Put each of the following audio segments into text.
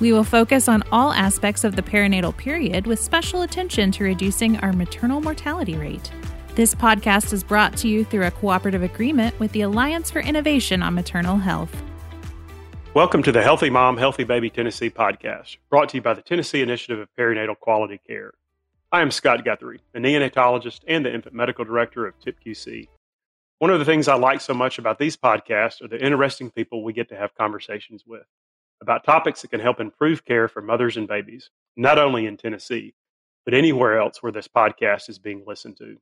We will focus on all aspects of the perinatal period with special attention to reducing our maternal mortality rate. This podcast is brought to you through a cooperative agreement with the Alliance for Innovation on Maternal Health. Welcome to the Healthy Mom, Healthy Baby Tennessee podcast, brought to you by the Tennessee Initiative of Perinatal Quality Care. I am Scott Guthrie, a neonatologist and the infant medical director of TIPQC. One of the things I like so much about these podcasts are the interesting people we get to have conversations with about topics that can help improve care for mothers and babies, not only in Tennessee, but anywhere else where this podcast is being listened to.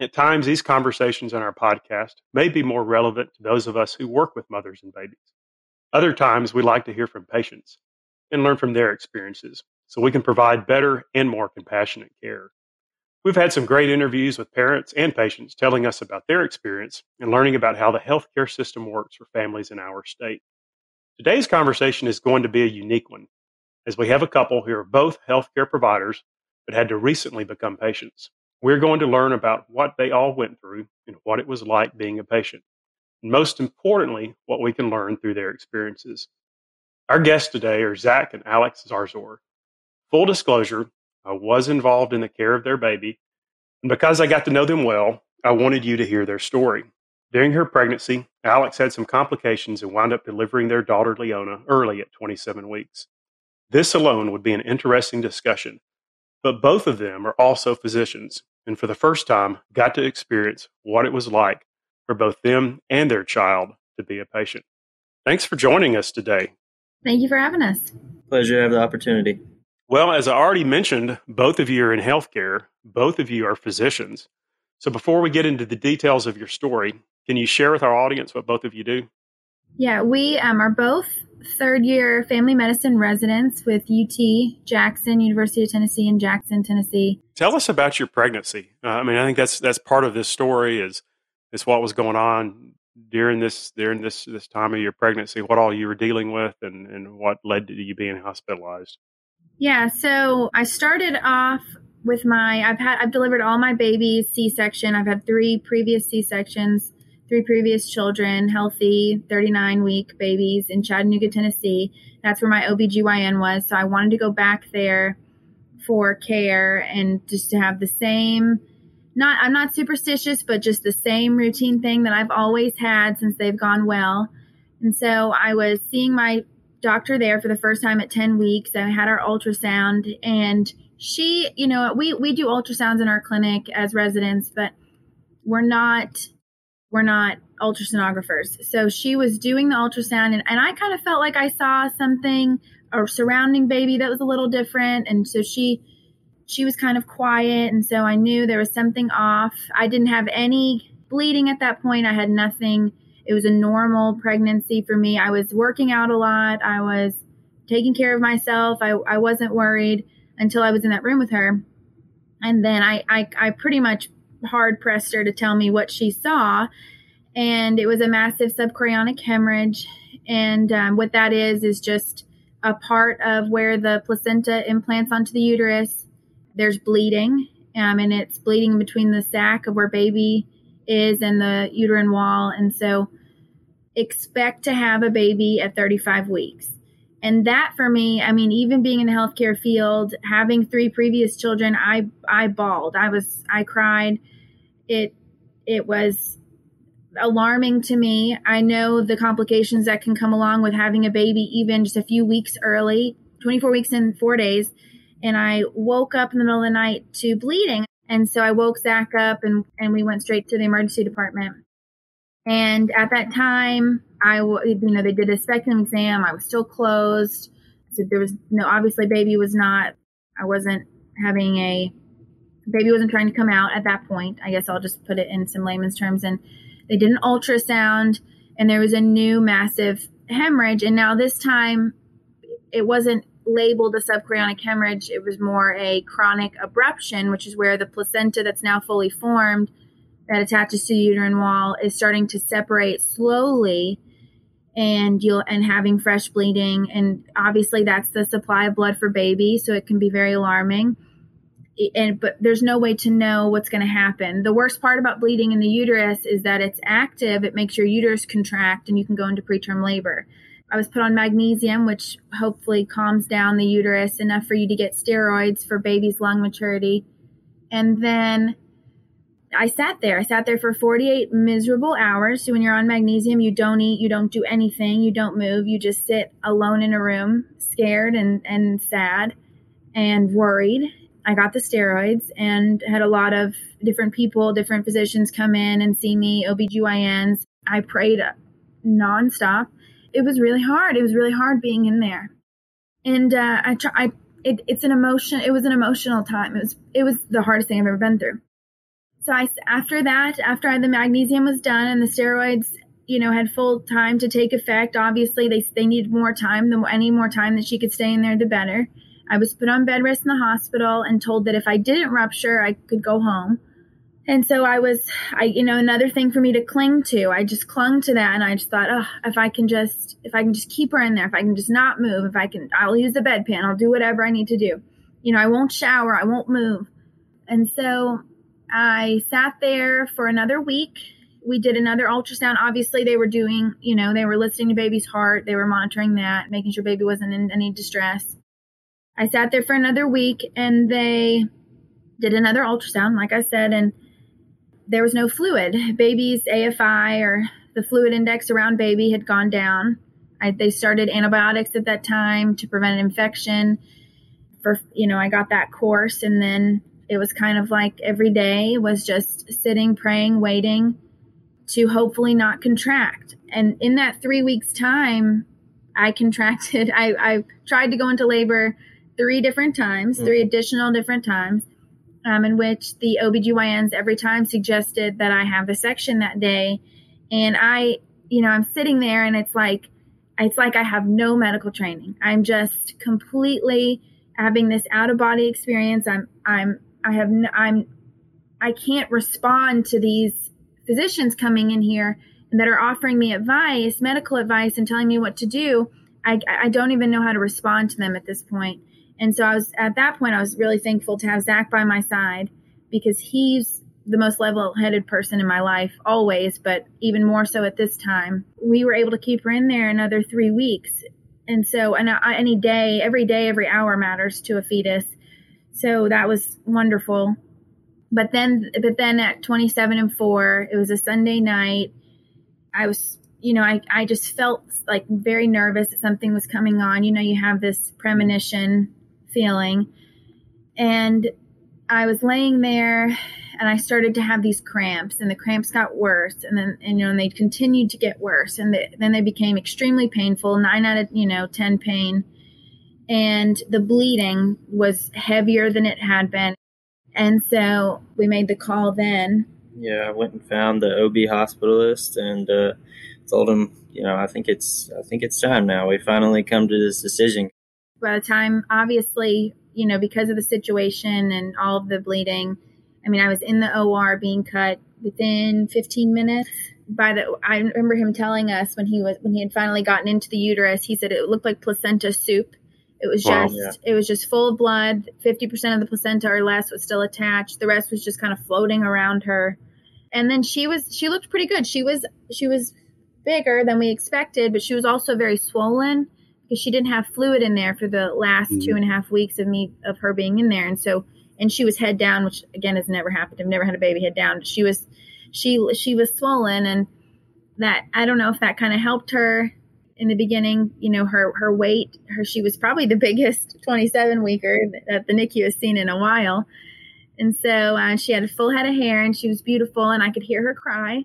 At times, these conversations on our podcast may be more relevant to those of us who work with mothers and babies. Other times, we like to hear from patients and learn from their experiences so we can provide better and more compassionate care. We've had some great interviews with parents and patients telling us about their experience and learning about how the healthcare system works for families in our state. Today's conversation is going to be a unique one, as we have a couple who are both healthcare providers but had to recently become patients. We're going to learn about what they all went through and what it was like being a patient. And most importantly, what we can learn through their experiences. Our guests today are Zach and Alex Zarzor. Full disclosure, I was involved in the care of their baby, and because I got to know them well, I wanted you to hear their story. During her pregnancy, Alex had some complications and wound up delivering their daughter Leona early at 27 weeks. This alone would be an interesting discussion, but both of them are also physicians and for the first time got to experience what it was like for both them and their child to be a patient. Thanks for joining us today. Thank you for having us. Pleasure to have the opportunity. Well, as I already mentioned, both of you are in healthcare, both of you are physicians. So before we get into the details of your story, can you share with our audience what both of you do? Yeah, we um, are both third year family medicine residents with UT Jackson, University of Tennessee in Jackson, Tennessee. Tell us about your pregnancy. Uh, I mean, I think that's that's part of this story is is what was going on during this during this this time of your pregnancy, what all you were dealing with, and and what led to you being hospitalized. Yeah, so I started off with my I've had I've delivered all my babies C section. I've had three previous C sections three previous children, healthy 39 week babies in Chattanooga, Tennessee. That's where my OBGYN was. So I wanted to go back there for care and just to have the same not I'm not superstitious, but just the same routine thing that I've always had since they've gone well. And so I was seeing my doctor there for the first time at 10 weeks. I had our ultrasound and she, you know, we we do ultrasounds in our clinic as residents, but we're not we're not ultrasonographers. So she was doing the ultrasound, and, and I kind of felt like I saw something, a surrounding baby that was a little different. And so she, she was kind of quiet. And so I knew there was something off. I didn't have any bleeding at that point. I had nothing. It was a normal pregnancy for me. I was working out a lot. I was taking care of myself. I, I wasn't worried until I was in that room with her. And then I, I, I pretty much hard pressed her to tell me what she saw. And it was a massive subchorionic hemorrhage. And um, what that is, is just a part of where the placenta implants onto the uterus. There's bleeding, um, and it's bleeding between the sac of where baby is and the uterine wall. And so expect to have a baby at 35 weeks. And that for me, I mean, even being in the healthcare field, having three previous children, I I bawled. I was I cried it it was alarming to me. I know the complications that can come along with having a baby even just a few weeks early, 24 weeks and 4 days, and I woke up in the middle of the night to bleeding. And so I woke Zach up and and we went straight to the emergency department. And at that time, I you know they did a speculum exam. I was still closed, so there was no obviously baby was not. I wasn't having a baby wasn't trying to come out at that point. I guess I'll just put it in some layman's terms. And they did an ultrasound, and there was a new massive hemorrhage. And now this time, it wasn't labeled a subchorionic hemorrhage. It was more a chronic abruption, which is where the placenta that's now fully formed that attaches to the uterine wall is starting to separate slowly and you'll and having fresh bleeding and obviously that's the supply of blood for baby so it can be very alarming and but there's no way to know what's going to happen the worst part about bleeding in the uterus is that it's active it makes your uterus contract and you can go into preterm labor i was put on magnesium which hopefully calms down the uterus enough for you to get steroids for baby's lung maturity and then I sat there. I sat there for 48 miserable hours. So when you're on magnesium, you don't eat, you don't do anything, you don't move, you just sit alone in a room, scared and, and sad and worried. I got the steroids and had a lot of different people, different physicians come in and see me, OBGYNs. I prayed nonstop. It was really hard. It was really hard being in there. And uh, I try, I, it, it's an emotion. It was an emotional time. It was, it was the hardest thing I've ever been through so I after that, after I, the magnesium was done and the steroids, you know, had full time to take effect. Obviously, they they needed more time. The any more time that she could stay in there, the better. I was put on bed rest in the hospital and told that if I didn't rupture, I could go home. And so I was, I, you know, another thing for me to cling to. I just clung to that, and I just thought, oh, if I can just, if I can just keep her in there, if I can just not move, if I can, I'll use the bedpan, I'll do whatever I need to do. You know, I won't shower, I won't move. And so I sat there for another week. We did another ultrasound. Obviously, they were doing, you know, they were listening to baby's heart. They were monitoring that, making sure baby wasn't in any distress. I sat there for another week and they did another ultrasound, like I said, and there was no fluid. Baby's AFI or the fluid index around baby had gone down. I, they started antibiotics at that time to prevent infection. For you know, I got that course, and then it was kind of like every day was just sitting, praying, waiting to hopefully not contract. And in that three weeks time, I contracted. I, I tried to go into labor three different times, mm-hmm. three additional different times, um, in which the OBGYNs every time suggested that I have the section that day. And I, you know, I'm sitting there and it's like, it's like I have no medical training. I'm just completely having this out of body experience. I'm, I'm I have n- I'm I can't respond to these physicians coming in here and that are offering me advice, medical advice, and telling me what to do. I, I don't even know how to respond to them at this point. And so I was at that point, I was really thankful to have Zach by my side because he's the most level headed person in my life always, but even more so at this time. We were able to keep her in there another three weeks. And so, and I, any day, every day, every hour matters to a fetus. So that was wonderful. But then, but then at 27 and four, it was a Sunday night. I was, you know, I, I just felt like very nervous that something was coming on. You know, you have this premonition feeling. And I was laying there and I started to have these cramps and the cramps got worse and then and, you know and they continued to get worse and then they became extremely painful nine out of you know ten pain and the bleeding was heavier than it had been. And so we made the call then. Yeah, I went and found the OB hospitalist and uh, told him, you know, I think it's I think it's time now. We finally come to this decision. By the time, obviously, you know, because of the situation and all of the bleeding, I mean, I was in the OR being cut within 15 minutes. By the, I remember him telling us when he was when he had finally gotten into the uterus, he said it looked like placenta soup it was wow, just yeah. it was just full of blood. Fifty percent of the placenta or less was still attached. The rest was just kind of floating around her. And then she was she looked pretty good. She was she was bigger than we expected, but she was also very swollen because she didn't have fluid in there for the last mm-hmm. two and a half weeks of me of her being in there. And so and she was head down, which again has never happened. I've never had a baby head down. She was she she was swollen and that I don't know if that kind of helped her in the beginning, you know, her her weight, her she was probably the biggest 27 weeker that the NICU has seen in a while. And so uh, she had a full head of hair and she was beautiful and I could hear her cry.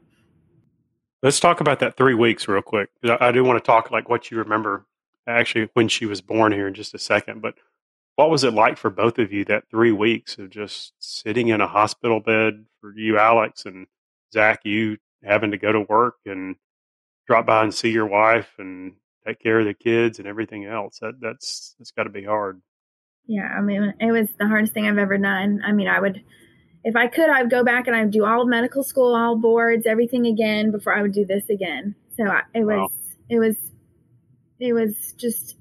Let's talk about that three weeks real quick. I, I do want to talk like what you remember actually when she was born here in just a second. But what was it like for both of you that three weeks of just sitting in a hospital bed for you, Alex, and Zach, you having to go to work and drop by and see your wife and take care of the kids and everything else. That that's that's got to be hard. Yeah, I mean, it was the hardest thing I've ever done. I mean, I would, if I could, I'd go back and I'd do all of medical school, all boards, everything again before I would do this again. So I, it was, wow. it was, it was just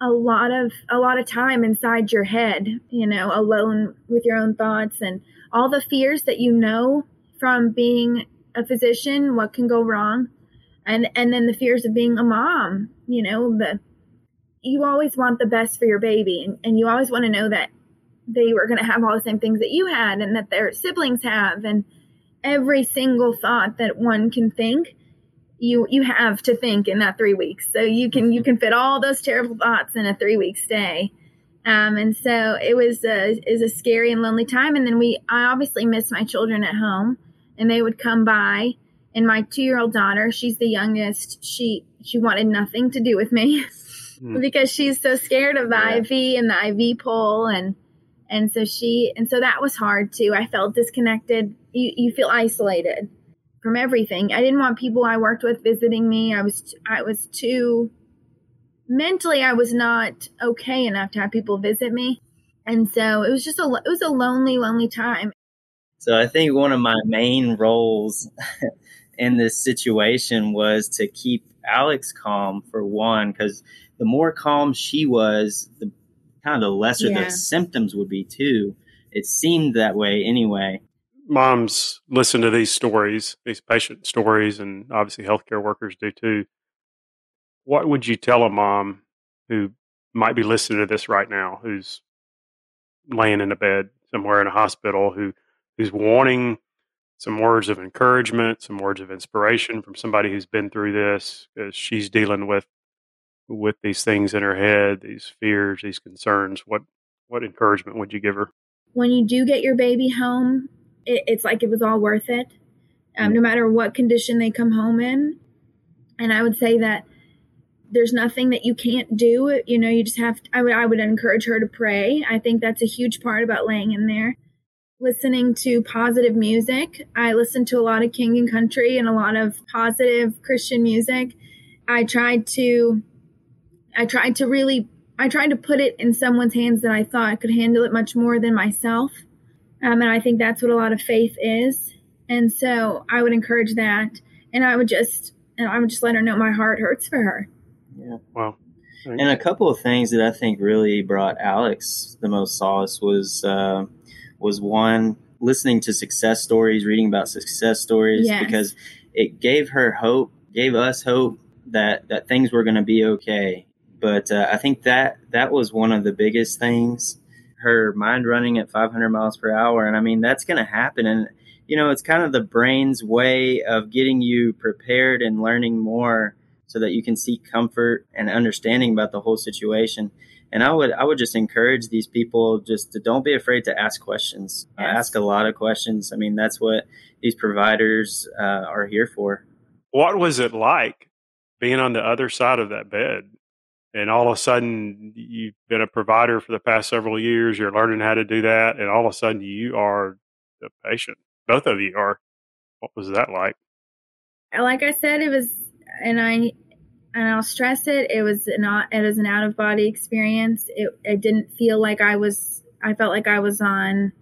a lot of a lot of time inside your head, you know, alone with your own thoughts and all the fears that you know from being a physician, what can go wrong, and and then the fears of being a mom, you know, the you always want the best for your baby and, and you always want to know that they were going to have all the same things that you had and that their siblings have and every single thought that one can think you you have to think in that three weeks so you can you can fit all those terrible thoughts in a three week stay um, and so it was a is a scary and lonely time and then we i obviously missed my children at home and they would come by and my two year old daughter she's the youngest she she wanted nothing to do with me mm. because she's so scared of the yeah. IV and the IV pole and and so she and so that was hard too. I felt disconnected. You you feel isolated from everything. I didn't want people I worked with visiting me. I was I was too mentally I was not okay enough to have people visit me. And so it was just a it was a lonely lonely time. So I think one of my main roles in this situation was to keep Alex calm for one cuz the more calm she was, the kind of the lesser yeah. the symptoms would be too. It seemed that way anyway. Moms listen to these stories, these patient stories, and obviously healthcare workers do too. What would you tell a mom who might be listening to this right now, who's laying in a bed somewhere in a hospital, who who's wanting some words of encouragement, some words of inspiration from somebody who's been through this, because she's dealing with with these things in her head, these fears, these concerns, what what encouragement would you give her? When you do get your baby home, it, it's like it was all worth it, um, no matter what condition they come home in. And I would say that there's nothing that you can't do. You know, you just have. To, I would I would encourage her to pray. I think that's a huge part about laying in there. Listening to positive music. I listen to a lot of King and Country and a lot of positive Christian music. I tried to I tried to really, I tried to put it in someone's hands that I thought could handle it much more than myself. Um, and I think that's what a lot of faith is. And so I would encourage that. And I would just, and I would just let her know my heart hurts for her. Yeah. Wow. And a couple of things that I think really brought Alex the most solace was, uh, was one, listening to success stories, reading about success stories, yes. because it gave her hope, gave us hope that, that things were going to be okay but uh, I think that that was one of the biggest things. Her mind running at 500 miles per hour, and I mean that's going to happen. And you know, it's kind of the brain's way of getting you prepared and learning more, so that you can seek comfort and understanding about the whole situation. And I would I would just encourage these people just to don't be afraid to ask questions. Yes. Uh, ask a lot of questions. I mean, that's what these providers uh, are here for. What was it like being on the other side of that bed? And all of a sudden you've been a provider for the past several years you're learning how to do that and all of a sudden you are the patient. Both of you are. What was that like? Like i said it was and i and i'll stress it it was not it was an out of body experience. It, it didn't feel like i was i felt like i was on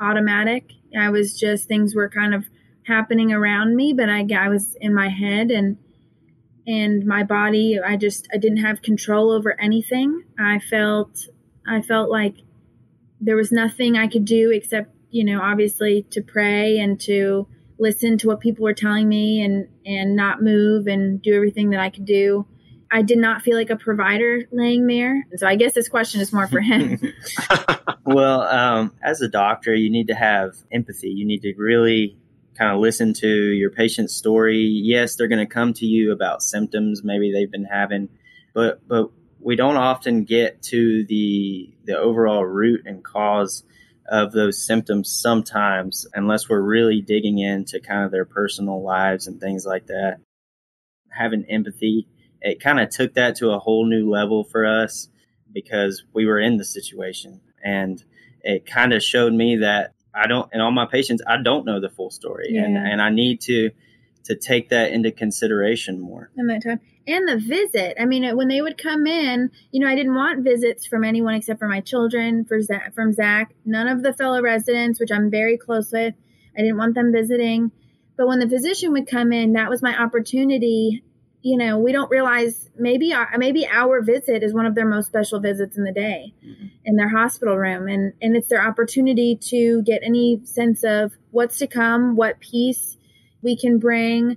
automatic. I was just things were kind of happening around me but i, I was in my head and and my body i just i didn't have control over anything. I felt i felt like there was nothing i could do except you know obviously to pray and to listen to what people were telling me and and not move and do everything that i could do. I did not feel like a provider laying there. So i guess this question is more for him. Well um, as a doctor you need to have empathy. You need to really kind of listen to your patient's story. Yes, they're going to come to you about symptoms maybe they've been having, but but we don't often get to the the overall root and cause of those symptoms sometimes unless we're really digging into kind of their personal lives and things like that. Having empathy, it kind of took that to a whole new level for us because we were in the situation and it kind of showed me that I don't, and all my patients, I don't know the full story, yeah. and and I need to to take that into consideration more. And that time. And the visit. I mean, uh, when they would come in, you know, I didn't want visits from anyone except for my children, for Zach, from Zach, none of the fellow residents, which I'm very close with. I didn't want them visiting. But when the physician would come in, that was my opportunity. You know, we don't realize maybe our, maybe our visit is one of their most special visits in the day mm-hmm. in their hospital room, and and it's their opportunity to get any sense of what's to come, what peace we can bring,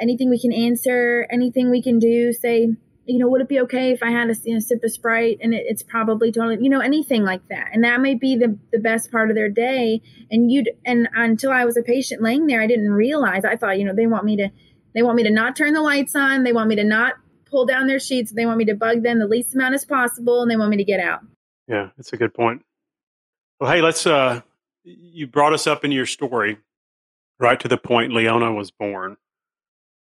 anything we can answer, anything we can do. Say, you know, would it be okay if I had a you know, sip of Sprite and it, it's probably totally, you know, anything like that. And that may be the, the best part of their day. And you'd, and until I was a patient laying there, I didn't realize, I thought, you know, they want me to, they want me to not turn the lights on. They want me to not pull down their sheets. They want me to bug them the least amount as possible. And they want me to get out. Yeah, that's a good point. Well, hey, let's, uh, you brought us up in your story right to the point Leona was born.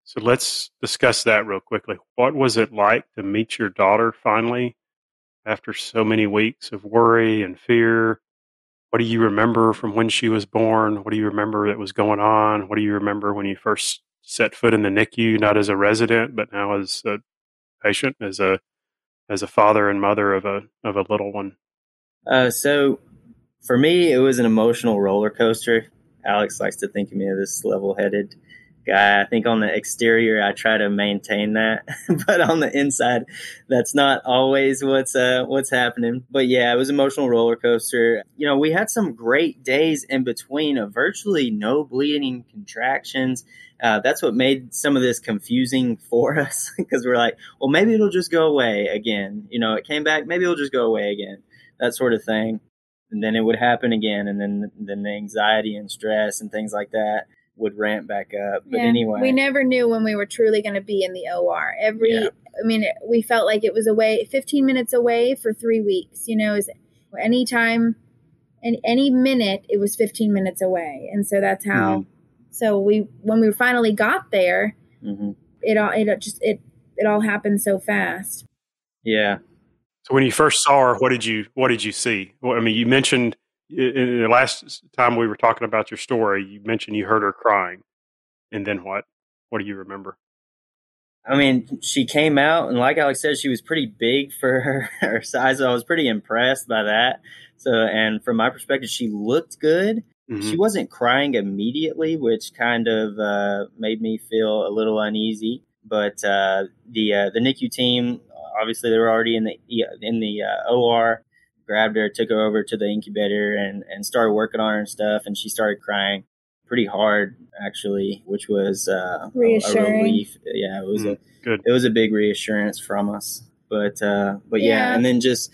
So let's discuss that real quickly. What was it like to meet your daughter finally after so many weeks of worry and fear? What do you remember from when she was born? What do you remember that was going on? What do you remember when you first set foot in the NICU, not as a resident, but now as a patient, as a as a father and mother of a of a little one? Uh, so for me, it was an emotional roller coaster. Alex likes to think of me as this level headed guy. I think on the exterior, I try to maintain that, but on the inside, that's not always what's uh, what's happening. But yeah, it was emotional roller coaster. You know, we had some great days in between of virtually no bleeding contractions. Uh, that's what made some of this confusing for us because we're like, well, maybe it'll just go away again. You know, it came back, maybe it'll just go away again. That sort of thing and then it would happen again and then then the anxiety and stress and things like that would ramp back up but yeah, anyway we never knew when we were truly going to be in the or every yeah. i mean we felt like it was away 15 minutes away for three weeks you know is any time, and any minute it was 15 minutes away and so that's how mm-hmm. so we when we finally got there mm-hmm. it all it just it it all happened so fast yeah so when you first saw her, what did you what did you see? Well, I mean, you mentioned in the last time we were talking about your story, you mentioned you heard her crying, and then what? What do you remember? I mean, she came out, and like Alex said, she was pretty big for her, her size. So I was pretty impressed by that. So, and from my perspective, she looked good. Mm-hmm. She wasn't crying immediately, which kind of uh, made me feel a little uneasy. But uh, the uh, the NICU team obviously they were already in the in the uh, OR. Grabbed her, took her over to the incubator, and and started working on her and stuff. And she started crying pretty hard actually, which was uh, a, a, relief. Yeah, it was mm, a good. It was a big reassurance from us. But uh, but yeah. yeah, and then just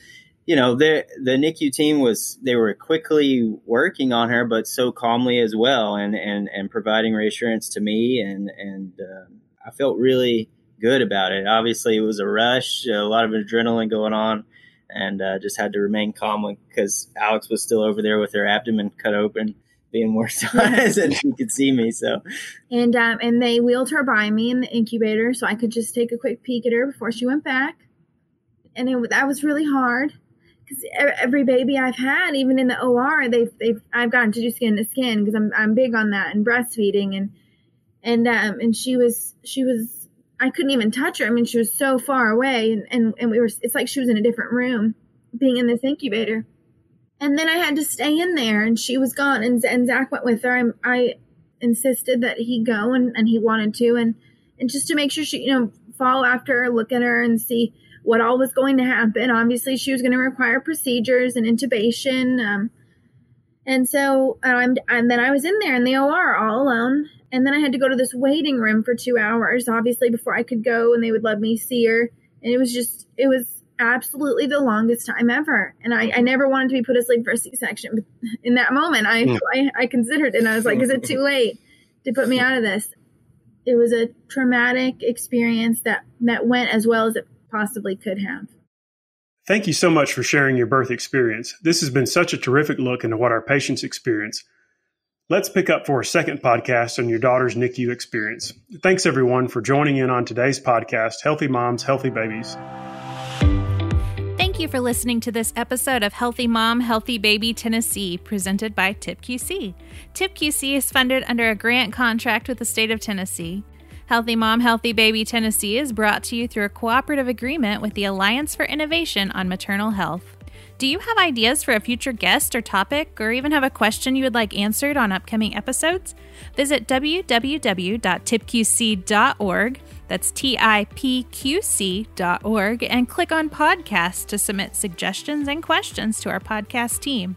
you know the the NICU team was they were quickly working on her, but so calmly as well, and and and providing reassurance to me, and and uh, I felt really good about it. Obviously, it was a rush, a lot of adrenaline going on, and uh, just had to remain calm because Alex was still over there with her abdomen cut open, being more size, and she could see me. So, and um, and they wheeled her by me in the incubator, so I could just take a quick peek at her before she went back, and it, that was really hard because every baby I've had, even in the OR, they've they've I've gotten to do skin to skin because I'm I'm big on that and breastfeeding and and um and she was she was I couldn't even touch her. I mean, she was so far away, and, and, and we were, it's like she was in a different room being in this incubator. And then I had to stay in there, and she was gone, and, and Zach went with her. I, I insisted that he go, and, and he wanted to, and, and just to make sure she, you know, follow after her, look at her, and see what all was going to happen. Obviously, she was going to require procedures and intubation. Um, and so, um, and then I was in there in the OR all alone, and then I had to go to this waiting room for two hours, obviously, before I could go and they would let me see her. And it was just, it was absolutely the longest time ever. And I, I never wanted to be put asleep for a C section. But in that moment, I, hmm. I, I considered it and I was like, is it too late to put me out of this? It was a traumatic experience that, that went as well as it possibly could have. Thank you so much for sharing your birth experience. This has been such a terrific look into what our patients experience. Let's pick up for a second podcast on your daughter's NICU experience. Thanks, everyone, for joining in on today's podcast Healthy Moms, Healthy Babies. Thank you for listening to this episode of Healthy Mom, Healthy Baby Tennessee, presented by TIPQC. TIPQC is funded under a grant contract with the state of Tennessee. Healthy Mom, Healthy Baby Tennessee is brought to you through a cooperative agreement with the Alliance for Innovation on Maternal Health. Do you have ideas for a future guest or topic, or even have a question you would like answered on upcoming episodes? Visit www.tipqc.org, that's T I P Q C.org, and click on podcast to submit suggestions and questions to our podcast team.